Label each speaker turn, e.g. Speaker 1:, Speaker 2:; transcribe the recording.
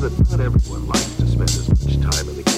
Speaker 1: that not everyone likes to spend as much time in the